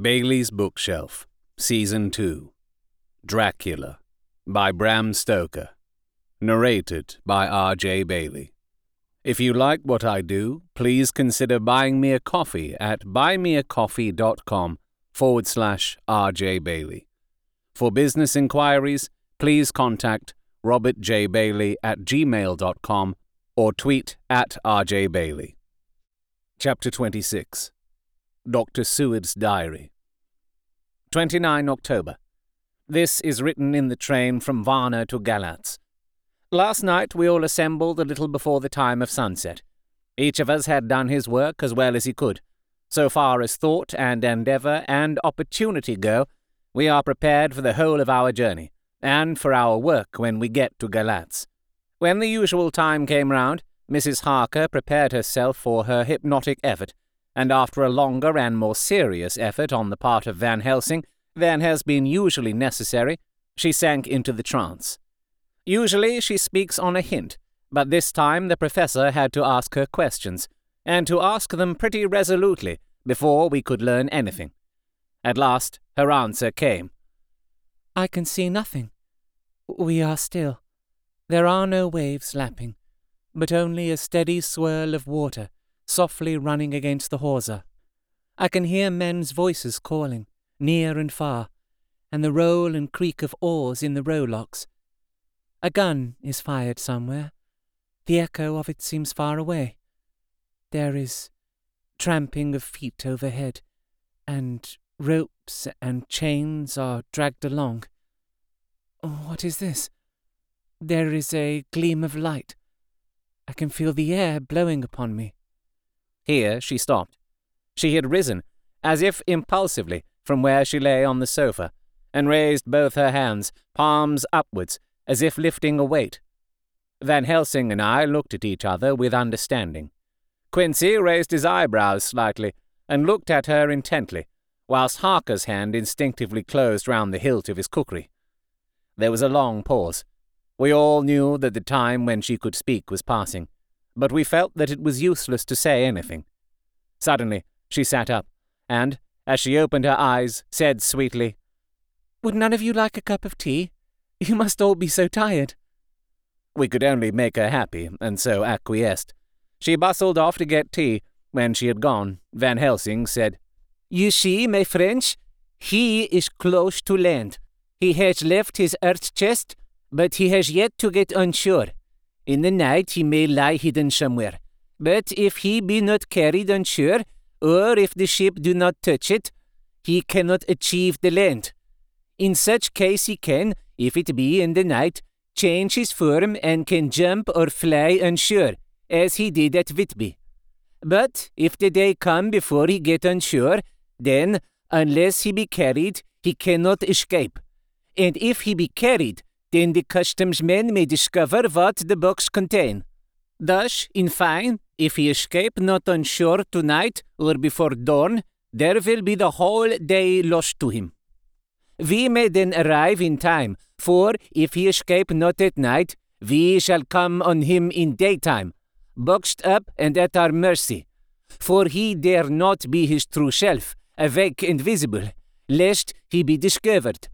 Bailey's Bookshelf, Season 2 Dracula by Bram Stoker. Narrated by R.J. Bailey. If you like what I do, please consider buying me a coffee at buymeacoffee.com forward slash R.J. Bailey. For business inquiries, please contact Robert J. Bailey at gmail.com or tweet at RJ Bailey. Chapter 26 Dr. Seward's Diary 29 October. This is written in the train from Varna to Galatz. Last night we all assembled a little before the time of sunset. Each of us had done his work as well as he could. So far as thought and endeavour and opportunity go, we are prepared for the whole of our journey, and for our work when we get to Galatz. When the usual time came round, Mrs. Harker prepared herself for her hypnotic effort, and after a longer and more serious effort on the part of Van Helsing than has been usually necessary, she sank into the trance. Usually she speaks on a hint, but this time the professor had to ask her questions, and to ask them pretty resolutely before we could learn anything. At last her answer came. I can see nothing. We are still. There are no waves lapping, but only a steady swirl of water softly running against the hawser. I can hear men's voices calling, near and far, and the roll and creak of oars in the rowlocks. A gun is fired somewhere. The echo of it seems far away. There is tramping of feet overhead, and ropes and chains are dragged along. What is this? There is a gleam of light. I can feel the air blowing upon me. Here she stopped. She had risen, as if impulsively, from where she lay on the sofa, and raised both her hands, palms upwards, as if lifting a weight. Van Helsing and I looked at each other with understanding. Quincy raised his eyebrows slightly, and looked at her intently, whilst Harker's hand instinctively closed round the hilt of his kukri. There was a long pause. We all knew that the time when she could speak was passing but we felt that it was useless to say anything. Suddenly, she sat up, and, as she opened her eyes, said sweetly, Would none of you like a cup of tea? You must all be so tired. We could only make her happy, and so acquiesced. She bustled off to get tea. When she had gone, Van Helsing said, You see, my French, he is close to land. He has left his earth chest, but he has yet to get on shore. In the night he may lie hidden somewhere. But if he be not carried on shore, or if the ship do not touch it, he cannot achieve the land. In such case he can, if it be in the night, change his form and can jump or fly on shore, as he did at Whitby. But if the day come before he get on shore, then, unless he be carried, he cannot escape. And if he be carried, then the customs men may discover what the box contain. Thus, in fine, if he escape not on shore tonight or before dawn, there will be the whole day lost to him. We may then arrive in time, for if he escape not at night, we shall come on him in daytime, boxed up and at our mercy. For he dare not be his true self, awake and visible, lest he be discovered.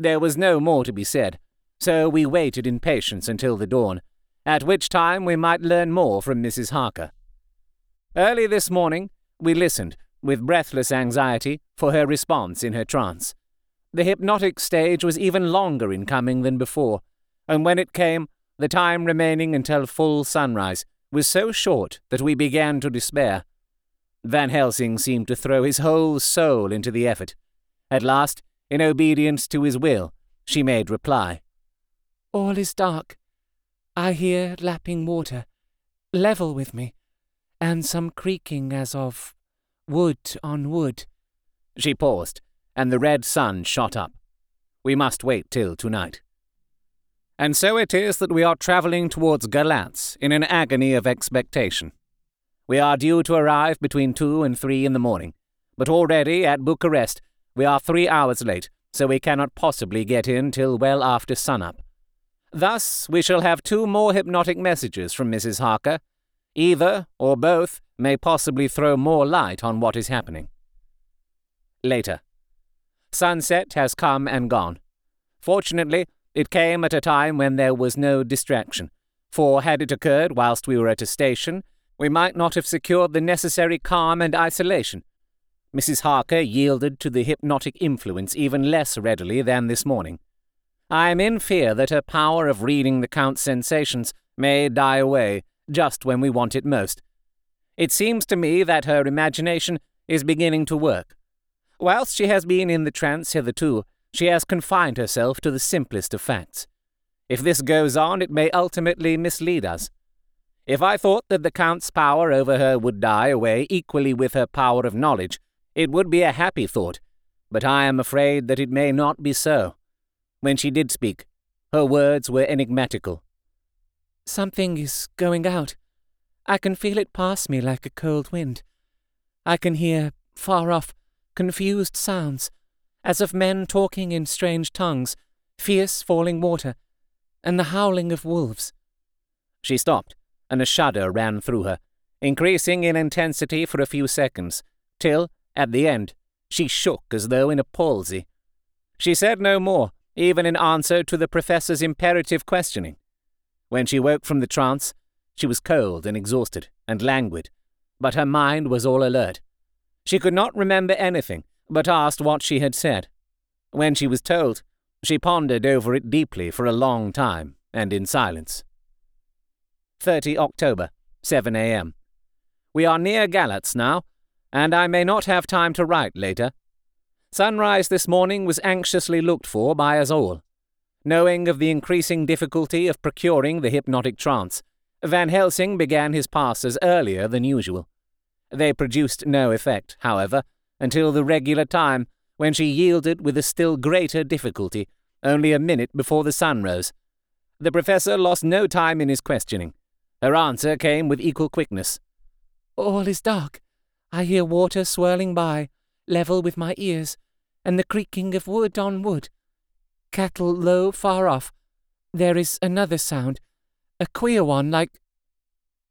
There was no more to be said, so we waited in patience until the dawn, at which time we might learn more from Mrs. Harker. Early this morning, we listened, with breathless anxiety, for her response in her trance. The hypnotic stage was even longer in coming than before, and when it came, the time remaining until full sunrise was so short that we began to despair. Van Helsing seemed to throw his whole soul into the effort. At last, in obedience to his will, she made reply. All is dark. I hear lapping water, level with me, and some creaking as of wood on wood. She paused, and the red sun shot up. We must wait till tonight. And so it is that we are travelling towards Galatz in an agony of expectation. We are due to arrive between two and three in the morning, but already at Bucharest we are three hours late, so we cannot possibly get in till well after sunup. Thus, we shall have two more hypnotic messages from Mrs. Harker. Either, or both, may possibly throw more light on what is happening. Later. Sunset has come and gone. Fortunately, it came at a time when there was no distraction, for had it occurred whilst we were at a station, we might not have secured the necessary calm and isolation. Mrs. Harker yielded to the hypnotic influence even less readily than this morning. I am in fear that her power of reading the Count's sensations may die away just when we want it most. It seems to me that her imagination is beginning to work. Whilst she has been in the trance hitherto, she has confined herself to the simplest of facts. If this goes on, it may ultimately mislead us. If I thought that the Count's power over her would die away equally with her power of knowledge, it would be a happy thought, but I am afraid that it may not be so. When she did speak, her words were enigmatical. Something is going out. I can feel it pass me like a cold wind. I can hear, far off, confused sounds, as of men talking in strange tongues, fierce falling water, and the howling of wolves. She stopped, and a shudder ran through her, increasing in intensity for a few seconds, till, at the end, she shook as though in a palsy. She said no more, even in answer to the professor's imperative questioning. When she woke from the trance, she was cold and exhausted and languid, but her mind was all alert. She could not remember anything, but asked what she had said. When she was told, she pondered over it deeply for a long time, and in silence. 30 October, 7 a.m. We are near Galatz now, and I may not have time to write later. Sunrise this morning was anxiously looked for by us all. Knowing of the increasing difficulty of procuring the hypnotic trance, Van Helsing began his passes earlier than usual. They produced no effect, however, until the regular time, when she yielded with a still greater difficulty, only a minute before the sun rose. The professor lost no time in his questioning. Her answer came with equal quickness. All is dark. I hear water swirling by, level with my ears, and the creaking of wood on wood. Cattle low far off. There is another sound, a queer one like.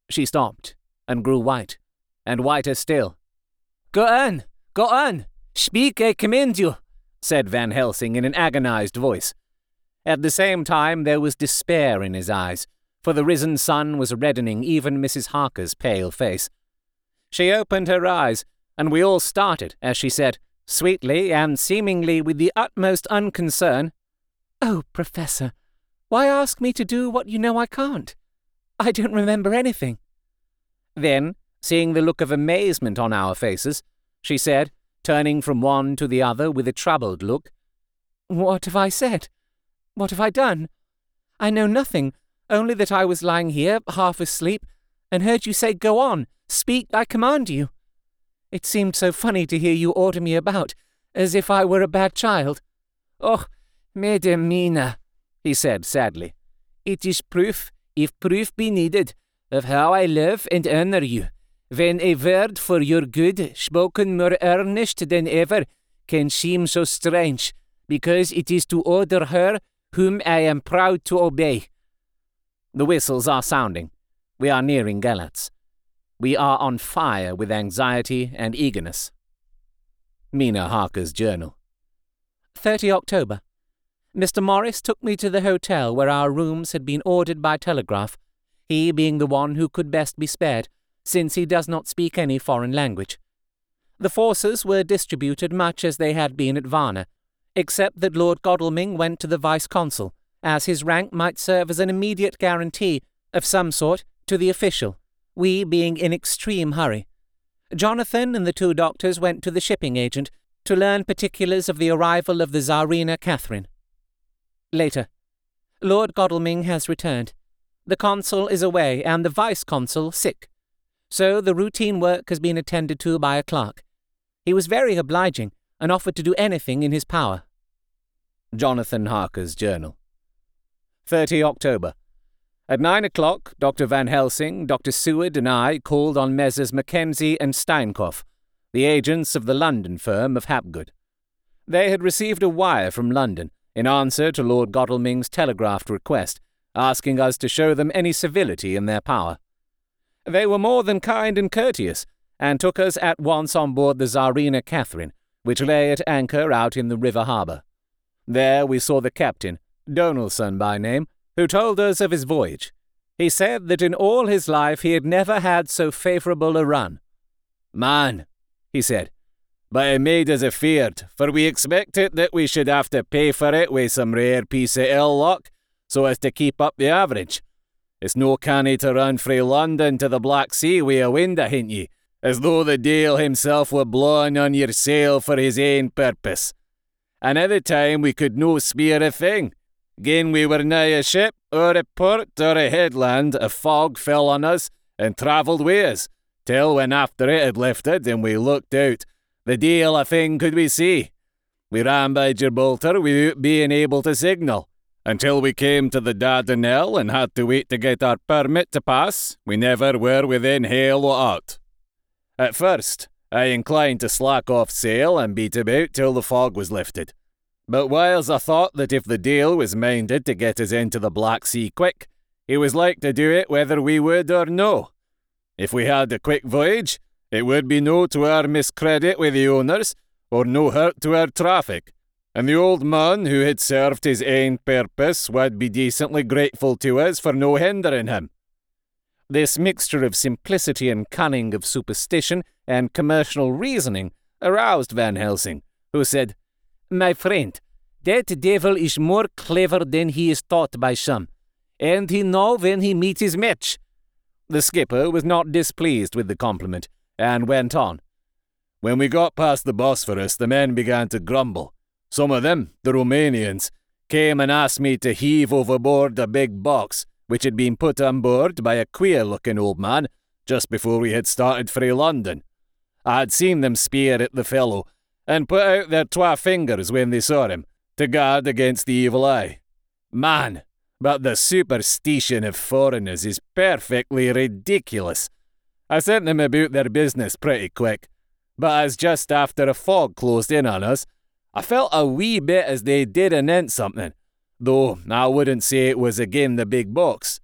She stopped and grew white, and whiter still. Go on, go on, speak, I commend you, said Van Helsing in an agonized voice. At the same time, there was despair in his eyes, for the risen sun was reddening even Mrs. Harker's pale face. She opened her eyes, and we all started as she said, sweetly and seemingly with the utmost unconcern, Oh, Professor, why ask me to do what you know I can't? I don't remember anything. Then, seeing the look of amazement on our faces, she said, turning from one to the other with a troubled look, What have I said? What have I done? I know nothing, only that I was lying here, half asleep, and heard you say, Go on, speak, I command you. It seemed so funny to hear you order me about, as if I were a bad child. Oh, Madam Mina, he said sadly, it is proof, if proof be needed, of how I love and honour you, when a word for your good, spoken more earnest than ever, can seem so strange, because it is to order her whom I am proud to obey. The whistles are sounding. We are nearing Galatz. We are on fire with anxiety and eagerness. Mina Harker's Journal. 30 October. Mr. Morris took me to the hotel where our rooms had been ordered by telegraph, he being the one who could best be spared, since he does not speak any foreign language. The forces were distributed much as they had been at Varna, except that Lord Godalming went to the Vice Consul, as his rank might serve as an immediate guarantee, of some sort, to the official, we being in extreme hurry. Jonathan and the two doctors went to the shipping agent to learn particulars of the arrival of the Czarina Catherine. Later. Lord Godalming has returned. The consul is away and the vice consul sick. So the routine work has been attended to by a clerk. He was very obliging and offered to do anything in his power. Jonathan Harker's Journal. 30 October. At nine o'clock, Dr. Van Helsing, Dr. Seward, and I called on Messrs. Mackenzie and Steinkopf, the agents of the London firm of Hapgood. They had received a wire from London in answer to Lord Godalming's telegraphed request, asking us to show them any civility in their power. They were more than kind and courteous, and took us at once on board the Czarina Catherine, which lay at anchor out in the river harbour. There we saw the captain, Donelson by name, who told us of his voyage. He said that in all his life he had never had so favourable a run. Man, he said, but it made us afeard, for we expected that we should have to pay for it with some rare piece of ill luck, so as to keep up the average. It's no canny to run frae London to the Black Sea wi' a wind ahint ye, as though the Deil himself were blowing on your sail for his ain purpose. The time we could no speer a thing. Gin we were nigh a ship, or a port, or a headland, a fog fell on us and travelled wi' us, till when after it had lifted and we looked out, the deil a thing could we see. We ran by Gibraltar without being able to signal. Until we came to the Dardanelles and had to wait to get our permit to pass, we never were within hail o' aught. At first, I inclined to slack off sail and beat about till the fog was lifted. But whiles I thought that if the Deil was minded to get us into the Black Sea quick, he was like to do it whether we would or no. If we had a quick voyage, it would be no to our miscredit with the owners, or no hurt to our traffic, and the old man who had served his ain purpose would be decently grateful to us for no hindering him. This mixture of simplicity and cunning of superstition and commercial reasoning aroused Van Helsing, who said, My friend, that devil is more clever than he is thought by some, and he know when he meets his match. The skipper was not displeased with the compliment, and went on. When we got past the Bosphorus, the men began to grumble. Some of them, the Romanians, came and asked me to heave overboard a big box, which had been put on board by a queer looking old man just before we had started for London. I had seen them speer at the fellow, and put out their twa fingers when they saw him, to guard against the evil eye. Man, but the superstition of foreigners is perfectly ridiculous. I sent them about their business pretty quick, but as just after a fog closed in on us, I felt a wee bit as they did anent something, though I wouldn't say it was again the big box.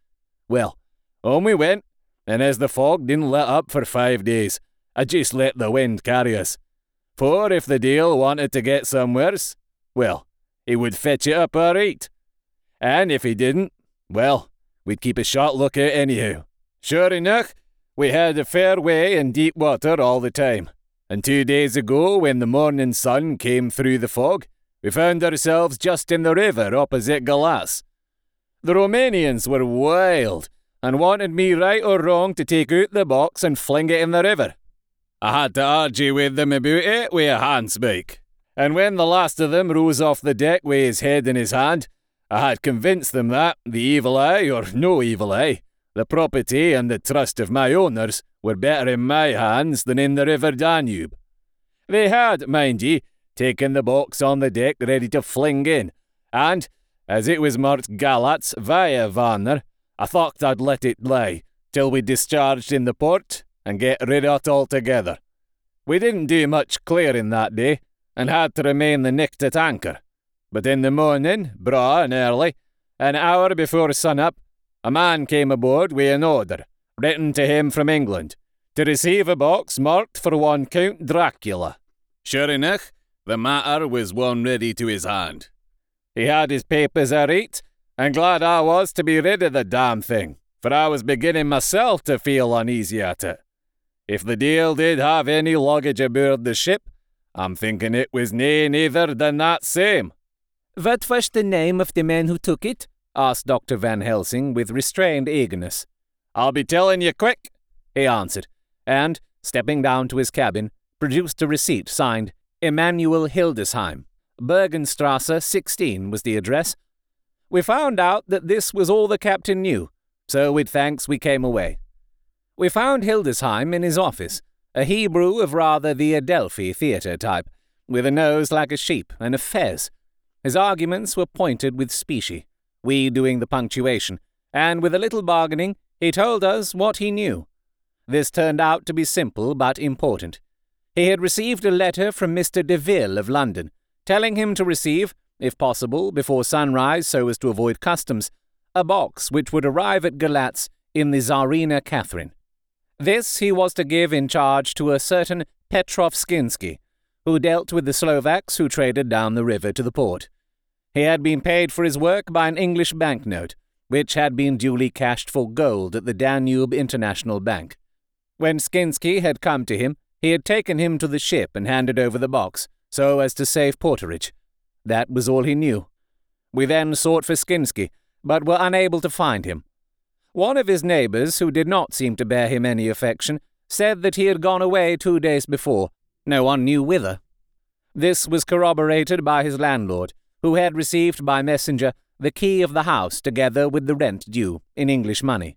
Well, on we went, and as the fog didn't let up for five days, I just let the wind carry us. For if the Deil wanted to get somewheres, well, he would fetch it up all right. And if he didn't, well, we'd keep a sharp lookout anyhow. Sure enough, we had a fair way in deep water all the time, and two days ago, when the morning sun came through the fog, we found ourselves just in the river opposite Galatz. The Romanians were wild and wanted me right or wrong to take out the box and fling it in the river. I had to argue with them about it with a handspike, and when the last of them rose off the deck with his head in his hand, I had convinced them that the evil eye, or no evil eye, the property and the trust of my owners were better in my hands than in the River Danube. They had, mind ye, taken the box on the deck ready to fling in, and, as it was marked Galatz via Varna, I thought I'd let it lie till we discharged in the port and get rid of it altogether. We didn't do much clearing that day, and had to remain the night at anchor. But in the morning, braw and early, an hour before sun-up, a man came aboard with an order, written to him from England, to receive a box marked for one Count Dracula. Sure enough, the matter was one ready to his hand. He had his papers a right, and glad I was to be rid of the damn thing, for I was beginning myself to feel uneasy at it. If the Deil did have any luggage aboard the ship, I'm thinking it was nae neither than that same. What was the name of the man who took it? asked Dr. Van Helsing with restrained eagerness. I'll be telling you quick, he answered, and, stepping down to his cabin, produced a receipt signed Immanuel Hildesheim. Bergenstrasse 16 was the address. We found out that this was all the captain knew, so with thanks we came away. We found Hildesheim in his office, a Hebrew of rather the Adelphi theatre type, with a nose like a sheep and a fez. His arguments were pointed with specie we doing the punctuation, and with a little bargaining, he told us what he knew. This turned out to be simple but important. He had received a letter from Mr. Deville of London, telling him to receive, if possible, before sunrise so as to avoid customs, a box which would arrive at Galatz in the Czarina Catherine. This he was to give in charge to a certain Petrof Skinsky, who dealt with the Slovaks who traded down the river to the port. He had been paid for his work by an English banknote, which had been duly cashed for gold at the Danube International Bank. When Skinsky had come to him, he had taken him to the ship and handed over the box, so as to save porterage. That was all he knew. We then sought for Skinsky, but were unable to find him. One of his neighbours, who did not seem to bear him any affection, said that he had gone away two days before, no one knew whither. This was corroborated by his landlord, who had received by messenger the key of the house together with the rent due in English money.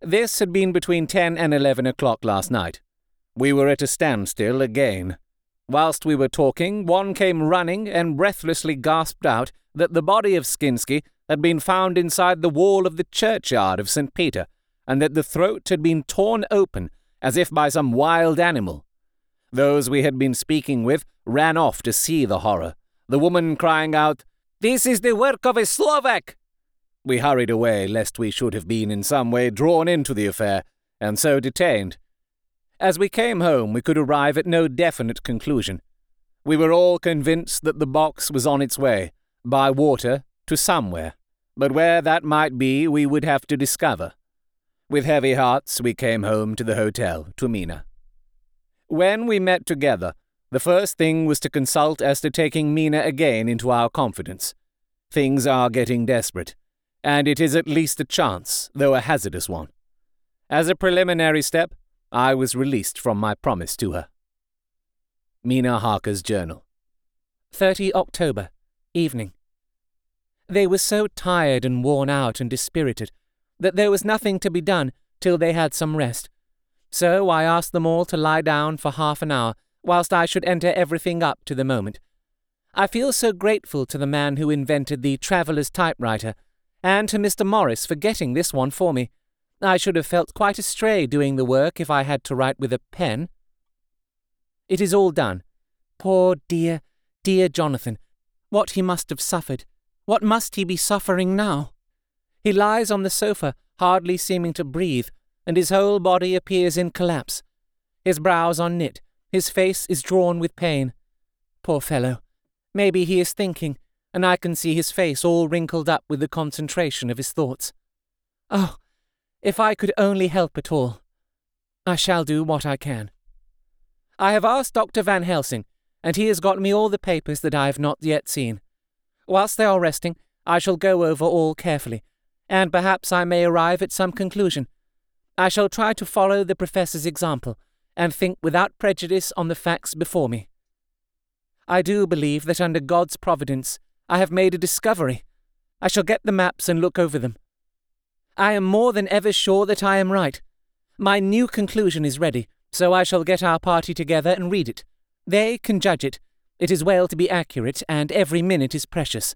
This had been between ten and eleven o'clock last night. We were at a standstill again. Whilst we were talking, one came running and breathlessly gasped out that the body of Skinsky had been found inside the wall of the churchyard of St. Peter, and that the throat had been torn open as if by some wild animal. Those we had been speaking with ran off to see the horror, the woman crying out, This is the work of a Slovak! We hurried away lest we should have been in some way drawn into the affair, and so detained. As we came home, we could arrive at no definite conclusion. We were all convinced that the box was on its way, by water, to somewhere, but where that might be we would have to discover. With heavy hearts, we came home to the hotel, to Mina. When we met together, the first thing was to consult as to taking Mina again into our confidence. Things are getting desperate, and it is at least a chance, though a hazardous one. As a preliminary step, I was released from my promise to her. Mina Harker's Journal. 30 October, evening. They were so tired and worn out and dispirited that there was nothing to be done till they had some rest. So I asked them all to lie down for half an hour, whilst I should enter everything up to the moment. I feel so grateful to the man who invented the traveller's typewriter, and to Mr. Morris for getting this one for me. I should have felt quite astray doing the work if I had to write with a pen. It is all done. Poor dear, dear Jonathan. What he must have suffered. What must he be suffering now? He lies on the sofa, hardly seeming to breathe, and his whole body appears in collapse. His brows are knit, his face is drawn with pain. Poor fellow. Maybe he is thinking, and I can see his face all wrinkled up with the concentration of his thoughts. Oh, if I could only help at all. I shall do what I can. I have asked Dr. Van Helsing, and he has got me all the papers that I have not yet seen. Whilst they are resting, I shall go over all carefully, and perhaps I may arrive at some conclusion. I shall try to follow the Professor's example, and think without prejudice on the facts before me. I do believe that under God's providence I have made a discovery. I shall get the maps and look over them. I am more than ever sure that I am right. My new conclusion is ready, so I shall get our party together and read it. They can judge it. It is well to be accurate, and every minute is precious.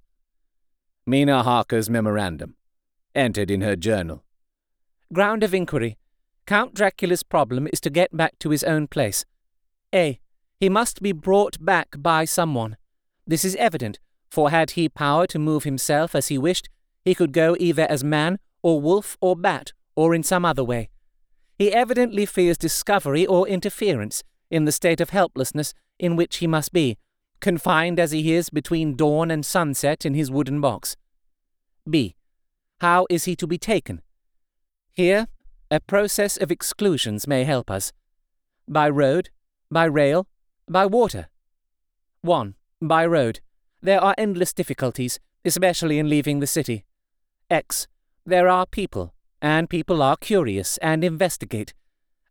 Mina Harker's memorandum, entered in her journal. Ground of inquiry. Count Dracula's problem is to get back to his own place. A. He must be brought back by someone. This is evident, for had he power to move himself as he wished, he could go either as man, or wolf, or bat, or in some other way. He evidently fears discovery or interference in the state of helplessness in which he must be, confined as he is between dawn and sunset in his wooden box. B. How is he to be taken? Here, a process of exclusions may help us. By road, by rail, by water. 1. By road. There are endless difficulties, especially in leaving the city. X. There are people, and people are curious and investigate.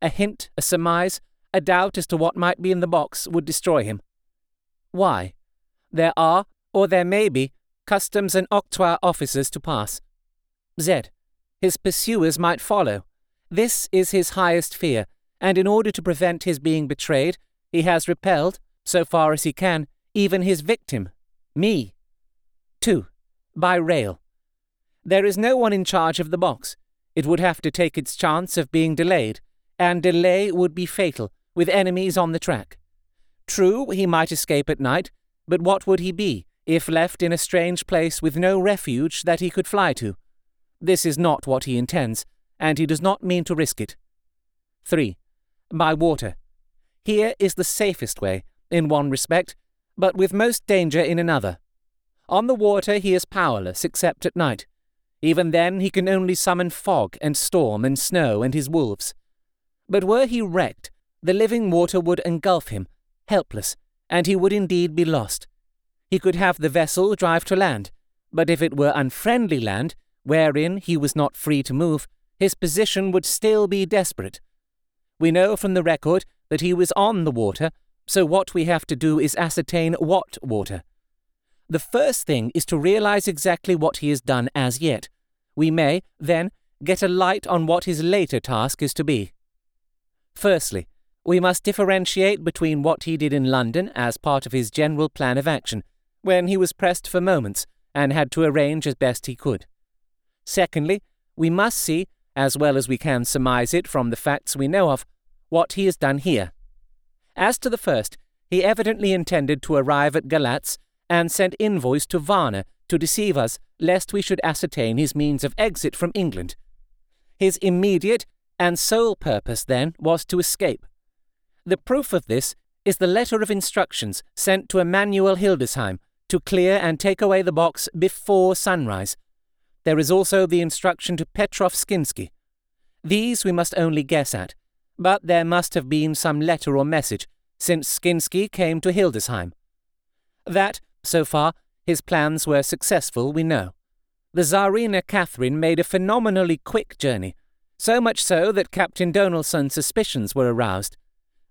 A hint, a surmise, a doubt as to what might be in the box would destroy him. Y. There are, or there may be, customs and octroi officers to pass. Z. His pursuers might follow. This is his highest fear, and in order to prevent his being betrayed, he has repelled, so far as he can, even his victim, me. 2. By rail. There is no one in charge of the box. It would have to take its chance of being delayed, and delay would be fatal, with enemies on the track. True, he might escape at night, but what would he be if left in a strange place with no refuge that he could fly to? This is not what he intends, and he does not mean to risk it. 3. By water. Here is the safest way, in one respect, but with most danger in another. On the water he is powerless except at night. Even then he can only summon fog and storm and snow and his wolves. But were he wrecked, the living water would engulf him, helpless, and he would indeed be lost. He could have the vessel drive to land, but if it were unfriendly land, wherein he was not free to move, his position would still be desperate. We know from the record that he was on the water, so what we have to do is ascertain what water. The first thing is to realize exactly what he has done as yet. We may, then, get a light on what his later task is to be. Firstly, we must differentiate between what he did in London as part of his general plan of action, when he was pressed for moments and had to arrange as best he could. Secondly, we must see, as well as we can surmise it from the facts we know of, what he has done here. As to the first, he evidently intended to arrive at Galatz and sent envoys to Varna to deceive us, lest we should ascertain his means of exit from England. His immediate and sole purpose, then, was to escape. The proof of this is the letter of instructions sent to Immanuel Hildesheim to clear and take away the box before sunrise, there is also the instruction to Petrof Skinsky. These we must only guess at, but there must have been some letter or message, since Skinsky came to Hildesheim. That, so far, his plans were successful, we know. The Czarina Catherine made a phenomenally quick journey, so much so that Captain Donelson's suspicions were aroused.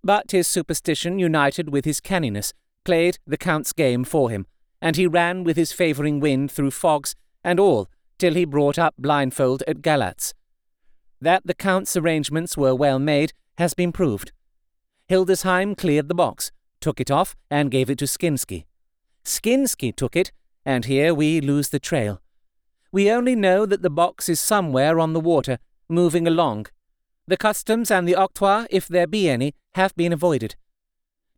But his superstition, united with his canniness, played the Count's game for him, and he ran with his favouring wind through fogs and all till he brought up blindfold at Galatz. That the Count's arrangements were well made has been proved. Hildesheim cleared the box, took it off, and gave it to Skinsky. Skinsky took it, and here we lose the trail. We only know that the box is somewhere on the water, moving along. The customs and the octroi, if there be any, have been avoided.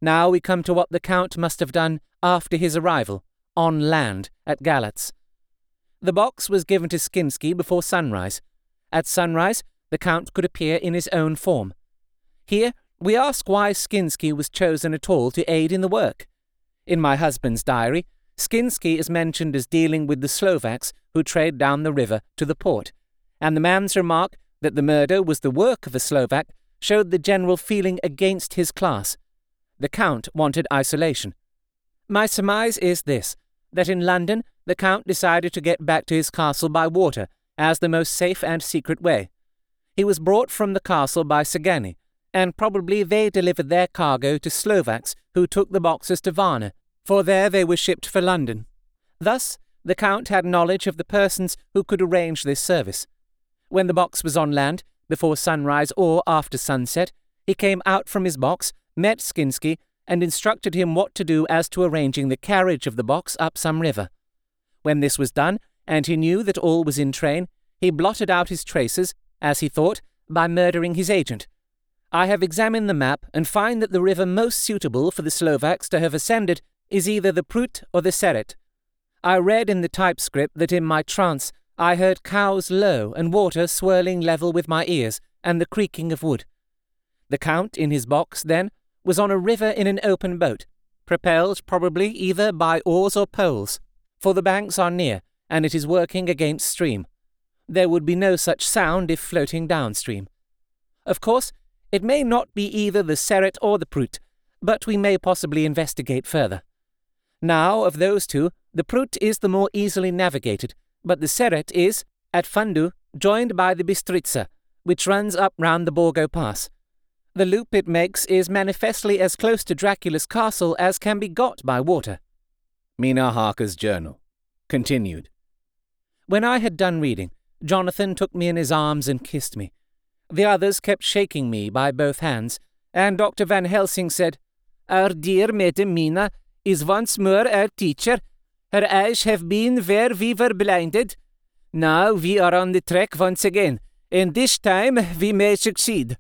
Now we come to what the Count must have done after his arrival, on land, at Galatz. The box was given to Skinsky before sunrise. At sunrise, the Count could appear in his own form. Here, we ask why Skinsky was chosen at all to aid in the work. In my husband's diary, Skinsky is mentioned as dealing with the Slovaks who trade down the river to the port, and the man's remark that the murder was the work of a Slovak showed the general feeling against his class. The Count wanted isolation. My surmise is this that in London the Count decided to get back to his castle by water as the most safe and secret way. He was brought from the castle by Szgany, and probably they delivered their cargo to Slovaks who took the boxes to Varna, for there they were shipped for London. Thus, the Count had knowledge of the persons who could arrange this service. When the box was on land, before sunrise or after sunset, he came out from his box, met Skinsky, and instructed him what to do as to arranging the carriage of the box up some river. When this was done, and he knew that all was in train, he blotted out his traces, as he thought, by murdering his agent. I have examined the map and find that the river most suitable for the Slovaks to have ascended is either the Prut or the Seret. I read in the typescript that in my trance I heard cows low and water swirling level with my ears and the creaking of wood. The Count, in his box, then, was on a river in an open boat, propelled probably either by oars or poles for the banks are near, and it is working against stream. There would be no such sound if floating downstream. Of course, it may not be either the Seret or the Prut, but we may possibly investigate further. Now, of those two, the Prut is the more easily navigated, but the Seret is, at Fundu, joined by the Bistritza, which runs up round the Borgo Pass. The loop it makes is manifestly as close to Dracula's castle as can be got by water. Mina Harker's journal. Continued. When I had done reading, Jonathan took me in his arms and kissed me. The others kept shaking me by both hands, and Dr. Van Helsing said, Our dear Madam Mina is once more our teacher. Her eyes have been where we were blinded. Now we are on the track once again, and this time we may succeed.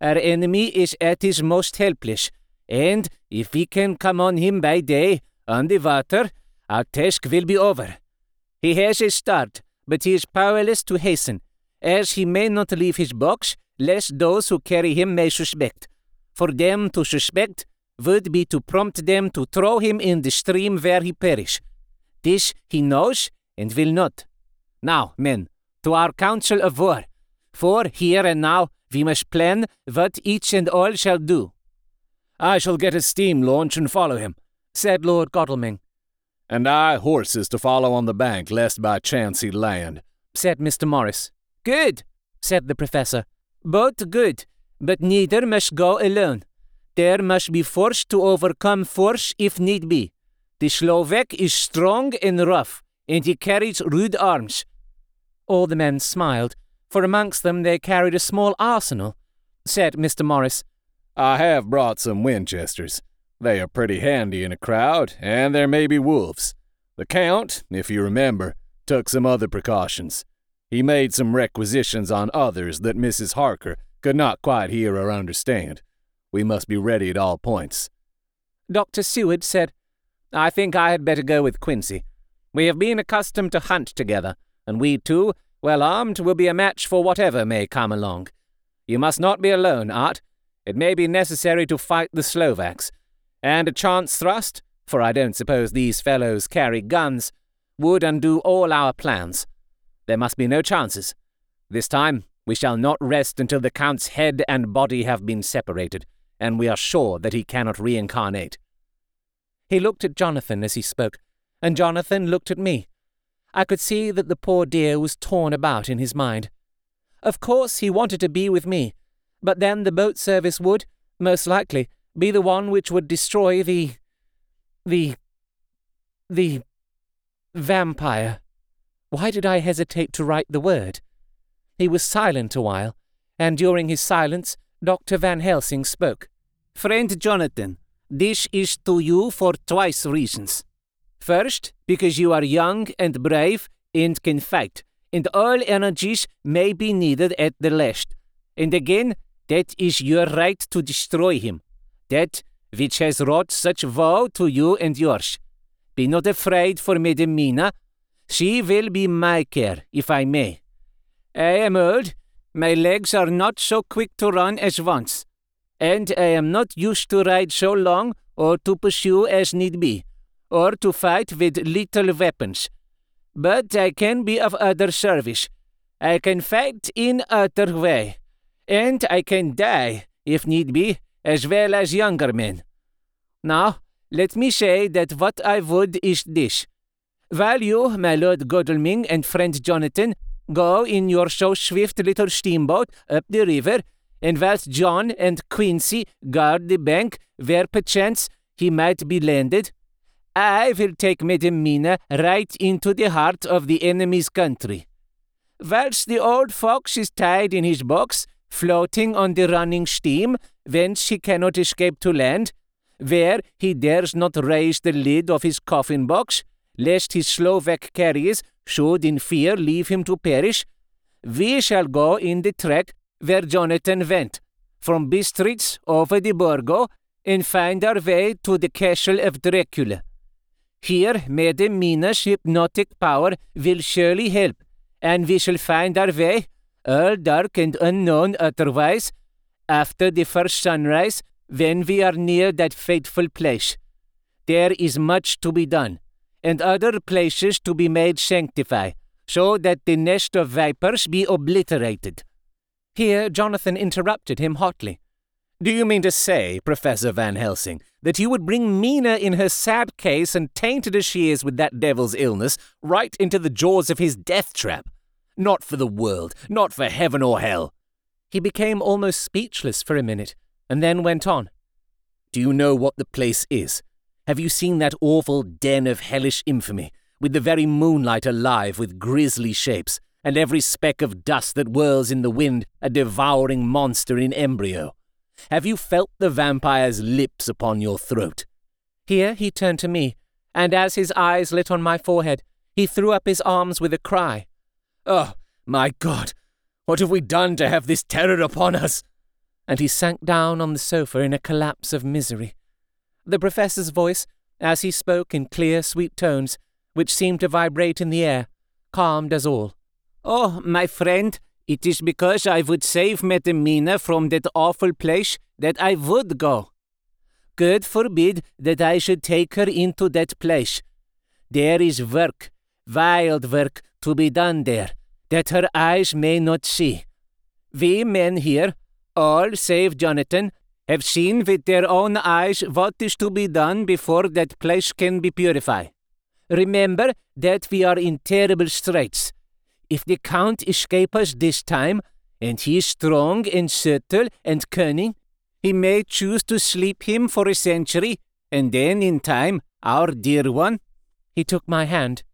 Our enemy is at his most helpless, and if we can come on him by day, on the water, our task will be over. He has a start, but he is powerless to hasten, as he may not leave his box, lest those who carry him may suspect. For them to suspect, would be to prompt them to throw him in the stream where he perish. This he knows and will not. Now, men, to our council of war. For here and now we must plan what each and all shall do. I shall get a steam launch and follow him, said Lord Godalming. And I horses to follow on the bank, lest by chance he land, said Mr. Morris. Good, said the professor. Both good, but neither must go alone. There must be force to overcome force if need be. The Slovak is strong and rough, and he carries rude arms. All the men smiled, for amongst them they carried a small arsenal. Said Mr. Morris, I have brought some Winchesters. They are pretty handy in a crowd, and there may be wolves. The Count, if you remember, took some other precautions. He made some requisitions on others that Mrs. Harker could not quite hear or understand. We must be ready at all points. Dr. Seward said, I think I had better go with Quincy. We have been accustomed to hunt together, and we two, well armed, will be a match for whatever may come along. You must not be alone, Art. It may be necessary to fight the Slovaks, and a chance thrust, for I don't suppose these fellows carry guns, would undo all our plans. There must be no chances. This time, we shall not rest until the Count's head and body have been separated, and we are sure that he cannot reincarnate. He looked at Jonathan as he spoke, and Jonathan looked at me. I could see that the poor dear was torn about in his mind. Of course he wanted to be with me, but then the boat service would, most likely, be the one which would destroy the. the. the. vampire. Why did I hesitate to write the word? He was silent a while, and during his silence, Dr. Van Helsing spoke. Friend Jonathan, this is to you for twice reasons. First, because you are young and brave and can fight, and all energies may be needed at the last. And again, that is your right to destroy him. That which has wrought such woe to you and yours. Be not afraid for Madam Mina, she will be my care, if I may. I am old. My legs are not so quick to run as once. And I am not used to ride so long or to pursue as need be, or to fight with little weapons. But I can be of other service. I can fight in other way. And I can die, if need be, as well as younger men. Now, let me say that what I would is this. While you, my Lord Godalming and friend Jonathan, go in your so swift little steamboat up the river, and whilst John and Quincy guard the bank where perchance he might be landed, I will take Madam Mina right into the heart of the enemy's country. Whilst the old fox is tied in his box, floating on the running steam, whence he cannot escape to land, where he dares not raise the lid of his coffin box, lest his Slovak carriers should in fear leave him to perish, we shall go in the track where Jonathan went, from Bistritz over the Borgo, and find our way to the castle of Dracula. Here, Madam Mina's hypnotic power will surely help, and we shall find our way, all dark and unknown otherwise, after the first sunrise, when we are near that fateful place. There is much to be done and other places to be made sanctify, so that the nest of vipers be obliterated. Here Jonathan interrupted him hotly. Do you mean to say, Professor Van Helsing, that you would bring Mina in her sad case and tainted as she is with that devil's illness right into the jaws of his death trap? Not for the world, not for heaven or hell. He became almost speechless for a minute, and then went on. Do you know what the place is? Have you seen that awful den of hellish infamy, with the very moonlight alive with grisly shapes, and every speck of dust that whirls in the wind a devouring monster in embryo? Have you felt the vampire's lips upon your throat? Here he turned to me, and as his eyes lit on my forehead, he threw up his arms with a cry. Oh, my God! What have we done to have this terror upon us? And he sank down on the sofa in a collapse of misery. The professor's voice, as he spoke in clear, sweet tones, which seemed to vibrate in the air, calmed us all. Oh, my friend, it is because I would save Madam Mina from that awful place that I would go. God forbid that I should take her into that place. There is work, wild work, to be done there, that her eyes may not see. We men here, all save Jonathan, have seen with their own eyes what is to be done before that place can be purified. Remember that we are in terrible straits. If the Count escape us this time, and he is strong and subtle and cunning, he may choose to sleep him for a century, and then in time, our dear one, he took my hand,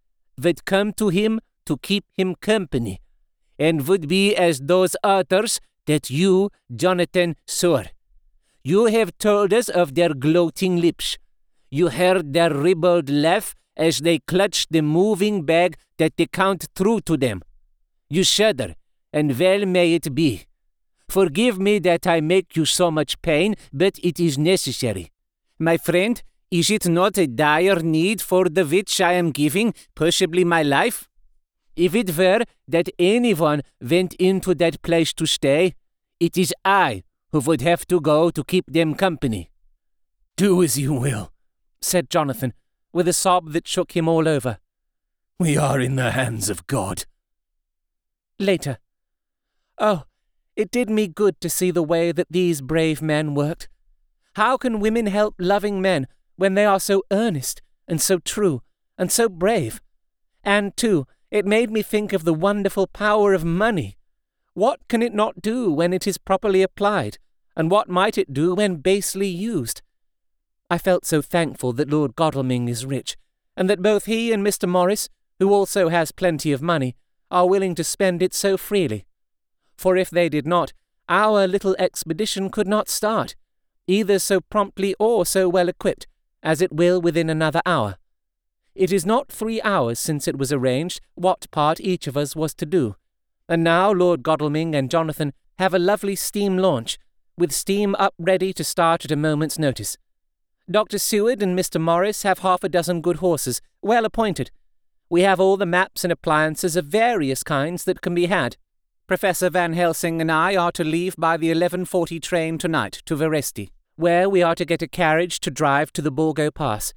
would come to him to keep him company, and would be as those others that you, Jonathan, saw. You have told us of their gloating lips. You heard their ribald laugh as they clutched the moving bag that the Count threw to them. You shudder, and well may it be. Forgive me that I make you so much pain, but it is necessary. My friend, is it not a dire need for the which I am giving, possibly my life? If it were that anyone went into that place to stay, it is I who would have to go to keep them company. Do as you will, said Jonathan, with a sob that shook him all over. We are in the hands of God. Later. Oh, it did me good to see the way that these brave men worked. How can women help loving men when they are so earnest and so true and so brave? And, too, it made me think of the wonderful power of money. What can it not do when it is properly applied, and what might it do when basely used? I felt so thankful that Lord Godalming is rich, and that both he and Mr. Morris, who also has plenty of money, are willing to spend it so freely. For if they did not, our little expedition could not start, either so promptly or so well equipped, as it will within another hour. It is not three hours since it was arranged what part each of us was to do, and now Lord Godalming and Jonathan have a lovely steam launch, with steam up ready to start at a moment's notice. Dr. Seward and Mr. Morris have half a dozen good horses, well appointed. We have all the maps and appliances of various kinds that can be had. Professor Van Helsing and I are to leave by the 11.40 train tonight to Veresti, where we are to get a carriage to drive to the Borgo Pass.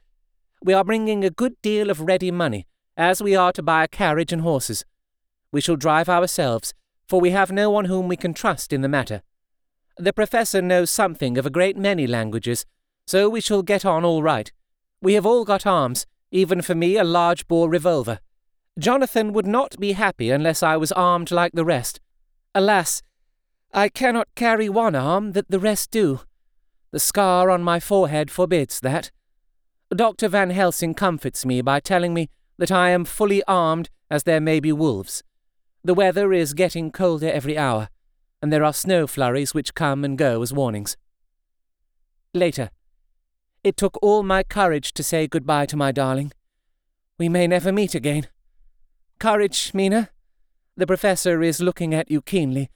We are bringing a good deal of ready money, as we are to buy a carriage and horses. We shall drive ourselves, for we have no one whom we can trust in the matter. The professor knows something of a great many languages, so we shall get on all right. We have all got arms, even for me a large bore revolver. Jonathan would not be happy unless I was armed like the rest. Alas, I cannot carry one arm that the rest do. The scar on my forehead forbids that. Dr. Van Helsing comforts me by telling me that I am fully armed as there may be wolves. The weather is getting colder every hour, and there are snow flurries which come and go as warnings. Later. It took all my courage to say good-bye to my darling. We may never meet again. Courage, Mina. The professor is looking at you keenly.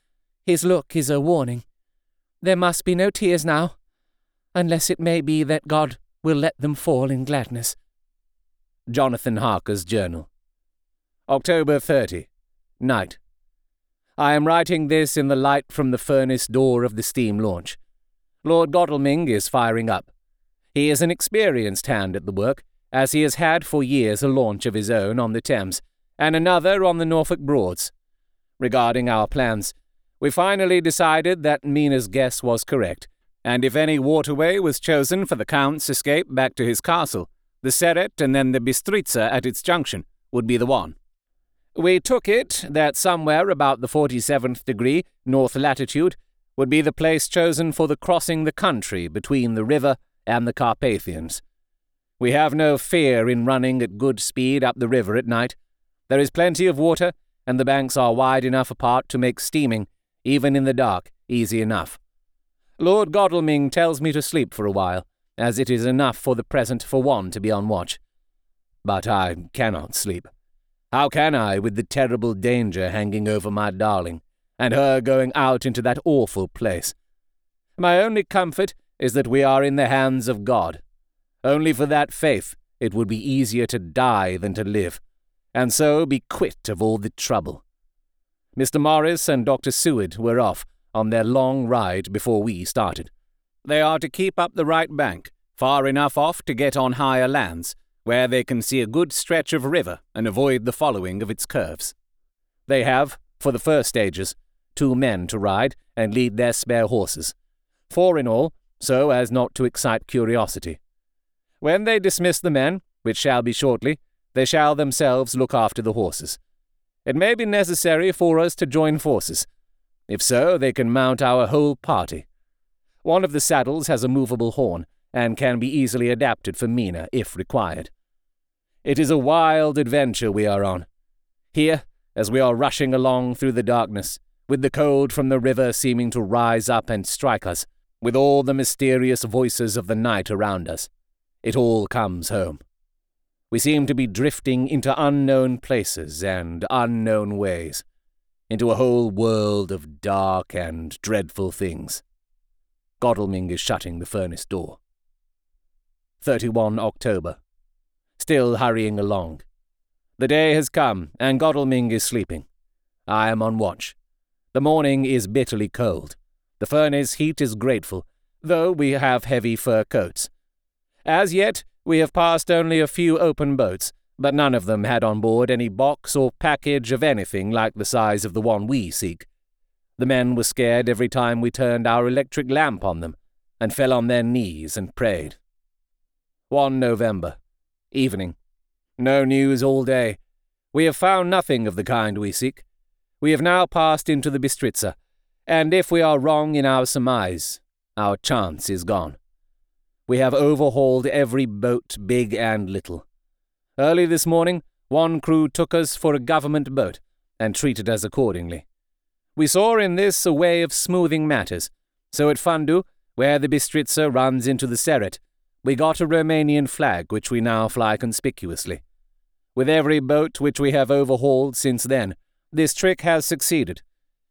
His look is a warning. There must be no tears now, unless it may be that God will let them fall in gladness. Jonathan Harker's Journal. October 30. Night. I am writing this in the light from the furnace door of the steam launch. Lord Godalming is firing up. He is an experienced hand at the work, as he has had for years a launch of his own on the Thames, and another on the Norfolk Broads. Regarding our plans, we finally decided that Mina's guess was correct, and if any waterway was chosen for the Count's escape back to his castle, the Seret and then the Bistritza at its junction would be the one. We took it that somewhere about the 47th degree, north latitude, would be the place chosen for the crossing the country between the river and the Carpathians. We have no fear in running at good speed up the river at night. There is plenty of water, and the banks are wide enough apart to make steaming, even in the dark, easy enough. Lord Godalming tells me to sleep for a while, as it is enough for the present for one to be on watch. But I cannot sleep. How can I, with the terrible danger hanging over my darling, and her going out into that awful place? My only comfort is that we are in the hands of God. Only for that faith it would be easier to die than to live, and so be quit of all the trouble. Mr. Morris and Dr. Seward were off on their long ride before we started. They are to keep up the right bank, far enough off to get on higher lands, where they can see a good stretch of river and avoid the following of its curves. They have, for the first stages, two men to ride and lead their spare horses, four in all, so as not to excite curiosity. When they dismiss the men, which shall be shortly, they shall themselves look after the horses. It may be necessary for us to join forces. If so, they can mount our whole party. One of the saddles has a movable horn, and can be easily adapted for Mina if required. It is a wild adventure we are on. Here, as we are rushing along through the darkness, with the cold from the river seeming to rise up and strike us, with all the mysterious voices of the night around us, it all comes home. We seem to be drifting into unknown places and unknown ways, into a whole world of dark and dreadful things. Godalming is shutting the furnace door. 31 October. Still hurrying along. The day has come, and Godalming is sleeping. I am on watch. The morning is bitterly cold. The furnace heat is grateful, though we have heavy fur coats. As yet, we have passed only a few open boats, but none of them had on board any box or package of anything like the size of the one we seek. The men were scared every time we turned our electric lamp on them, and fell on their knees and prayed. 1 November. Evening. No news all day. We have found nothing of the kind we seek. We have now passed into the Bistritza, and if we are wrong in our surmise, our chance is gone. We have overhauled every boat, big and little. Early this morning, one crew took us for a government boat, and treated us accordingly. We saw in this a way of smoothing matters, so at Fundu, where the Bistritza runs into the Seret, we got a Romanian flag which we now fly conspicuously. With every boat which we have overhauled since then, this trick has succeeded.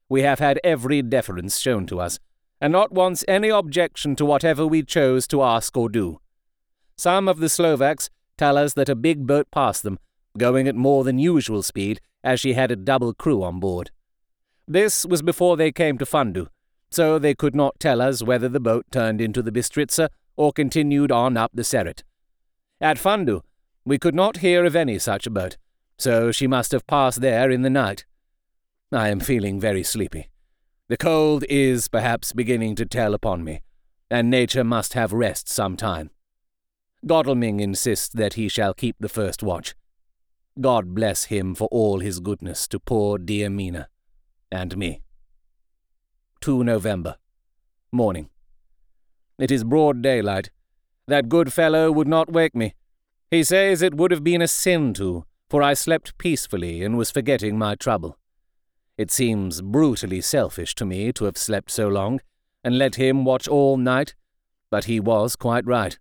We have had every deference shown to us, and not once any objection to whatever we chose to ask or do. Some of the Slovaks tell us that a big boat passed them, going at more than usual speed, as she had a double crew on board. This was before they came to Fundu, so they could not tell us whether the boat turned into the Bistritza or continued on up the Seret. At Fundu, we could not hear of any such boat, so she must have passed there in the night. I am feeling very sleepy. The cold is perhaps beginning to tell upon me, and nature must have rest some time. Godalming insists that he shall keep the first watch. God bless him for all his goodness to poor dear Mina, and me. 2 November. Morning. It is broad daylight. That good fellow would not wake me. He says it would have been a sin to, for I slept peacefully and was forgetting my trouble. It seems brutally selfish to me to have slept so long, and let him watch all night, but he was quite right.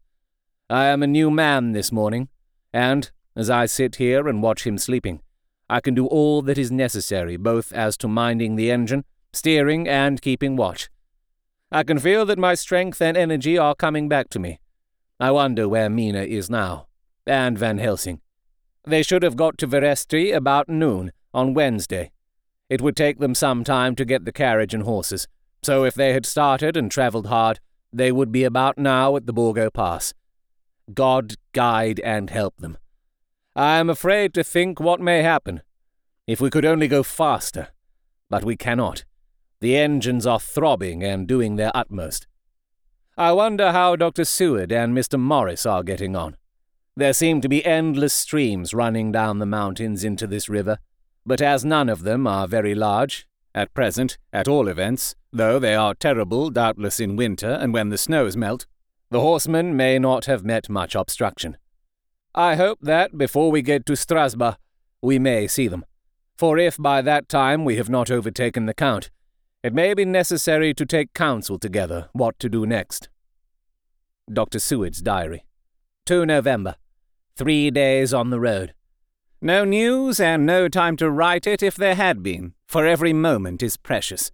I am a new man this morning, and, as I sit here and watch him sleeping, I can do all that is necessary both as to minding the engine, steering, and keeping watch. I can feel that my strength and energy are coming back to me. I wonder where Mina is now, and Van Helsing. They should have got to Veresti about noon on Wednesday. It would take them some time to get the carriage and horses, so if they had started and travelled hard, they would be about now at the Borgo Pass. God guide and help them. I am afraid to think what may happen. If we could only go faster. But we cannot. The engines are throbbing and doing their utmost. I wonder how Dr. Seward and Mr. Morris are getting on. There seem to be endless streams running down the mountains into this river, but as none of them are very large, at present, at all events, though they are terrible doubtless in winter and when the snows melt, the horsemen may not have met much obstruction. I hope that, before we get to Strasba, we may see them, for if by that time we have not overtaken the Count, it may be necessary to take counsel together what to do next. Dr. Seward's Diary 2 November Three days on the road. No news and no time to write it if there had been, for every moment is precious.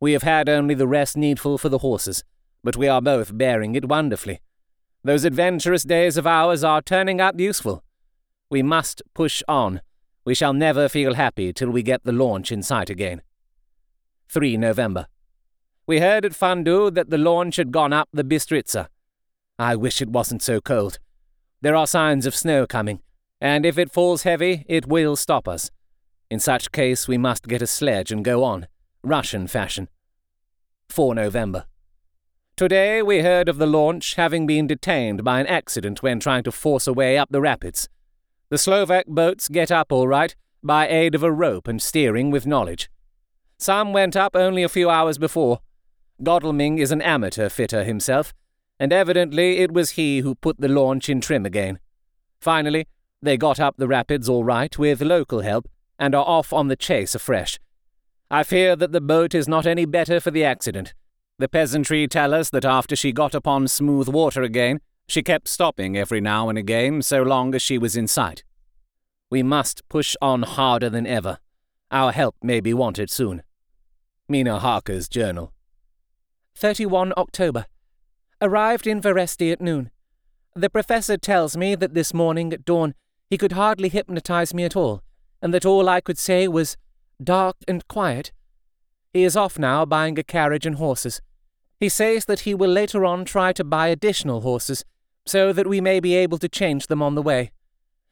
We have had only the rest needful for the horses, but we are both bearing it wonderfully. Those adventurous days of ours are turning out useful. We must push on. We shall never feel happy till we get the launch in sight again. 3 November. We heard at Fundu that the launch had gone up the Bistritza. I wish it wasn't so cold. There are signs of snow coming, and if it falls heavy, it will stop us. In such case, we must get a sledge and go on, Russian fashion. 4 November. Today we heard of the launch having been detained by an accident when trying to force a way up the rapids. The Slovak boats get up all right by aid of a rope and steering with knowledge. Some went up only a few hours before. Godalming is an amateur fitter himself, and evidently it was he who put the launch in trim again. Finally, they got up the rapids all right with local help, and are off on the chase afresh. I fear that the boat is not any better for the accident. The peasantry tell us that after she got upon smooth water again, she kept stopping every now and again so long as she was in sight. We must push on harder than ever. Our help may be wanted soon. Mina Harker's Journal. 31 October. Arrived in Veresti at noon. The professor tells me that this morning at dawn he could hardly hypnotize me at all, and that all I could say was dark and quiet. He is off now buying a carriage and horses. He says that he will later on try to buy additional horses, so that we may be able to change them on the way.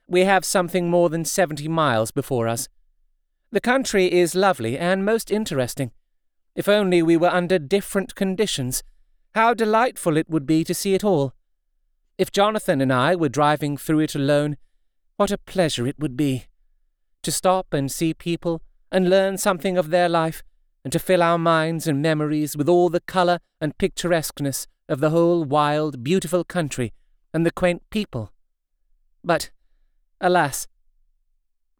We have something more than seventy miles before us. The country is lovely and most interesting. If only we were under different conditions, how delightful it would be to see it all. If Jonathan and I were driving through it alone, what a pleasure it would be. To stop and see people and learn something of their life, and to fill our minds and memories with all the colour and picturesqueness of the whole wild, beautiful country and the quaint people. But, alas,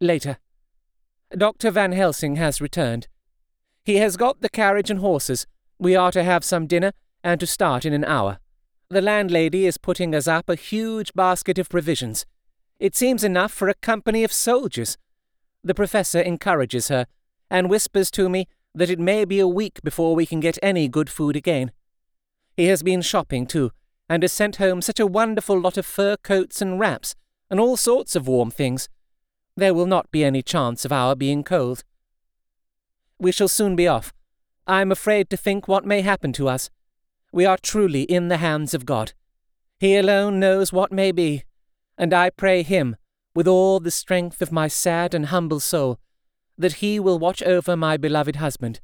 later. Dr. Van Helsing has returned. He has got the carriage and horses. We are to have some dinner and to start in an hour. The landlady is putting us up a huge basket of provisions. It seems enough for a company of soldiers. The professor encourages her, and whispers to me that it may be a week before we can get any good food again. He has been shopping, too, and has sent home such a wonderful lot of fur coats and wraps, and all sorts of warm things. There will not be any chance of our being cold. We shall soon be off. I am afraid to think what may happen to us. We are truly in the hands of God. He alone knows what may be, and I pray Him, with all the strength of my sad and humble soul, that He will watch over my beloved husband,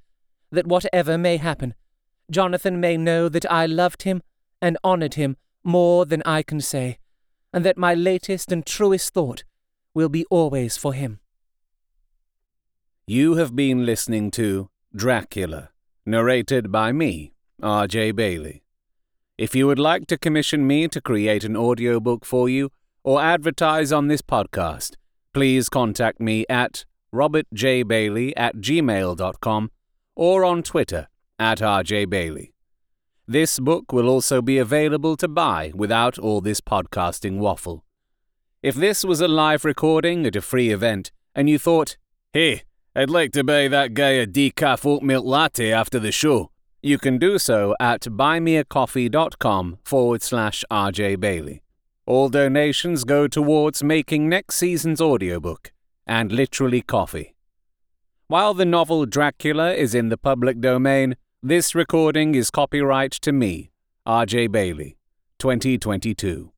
that whatever may happen, Jonathan may know that I loved him and honoured him more than I can say, and that my latest and truest thought will be always for him. You have been listening to Dracula, narrated by me, R.J. Bailey. If you would like to commission me to create an audiobook for you or advertise on this podcast, please contact me at robertjbailey at gmail.com or on Twitter at rjbailey. This book will also be available to buy without all this podcasting waffle. If this was a live recording at a free event and you thought, hey, I'd like to buy that guy a decaf oat milk latte after the show. You can do so at buymeacoffee.com forward slash RJ Bailey. All donations go towards making next season's audiobook and literally coffee. While the novel Dracula is in the public domain, this recording is copyright to me, RJ Bailey, 2022.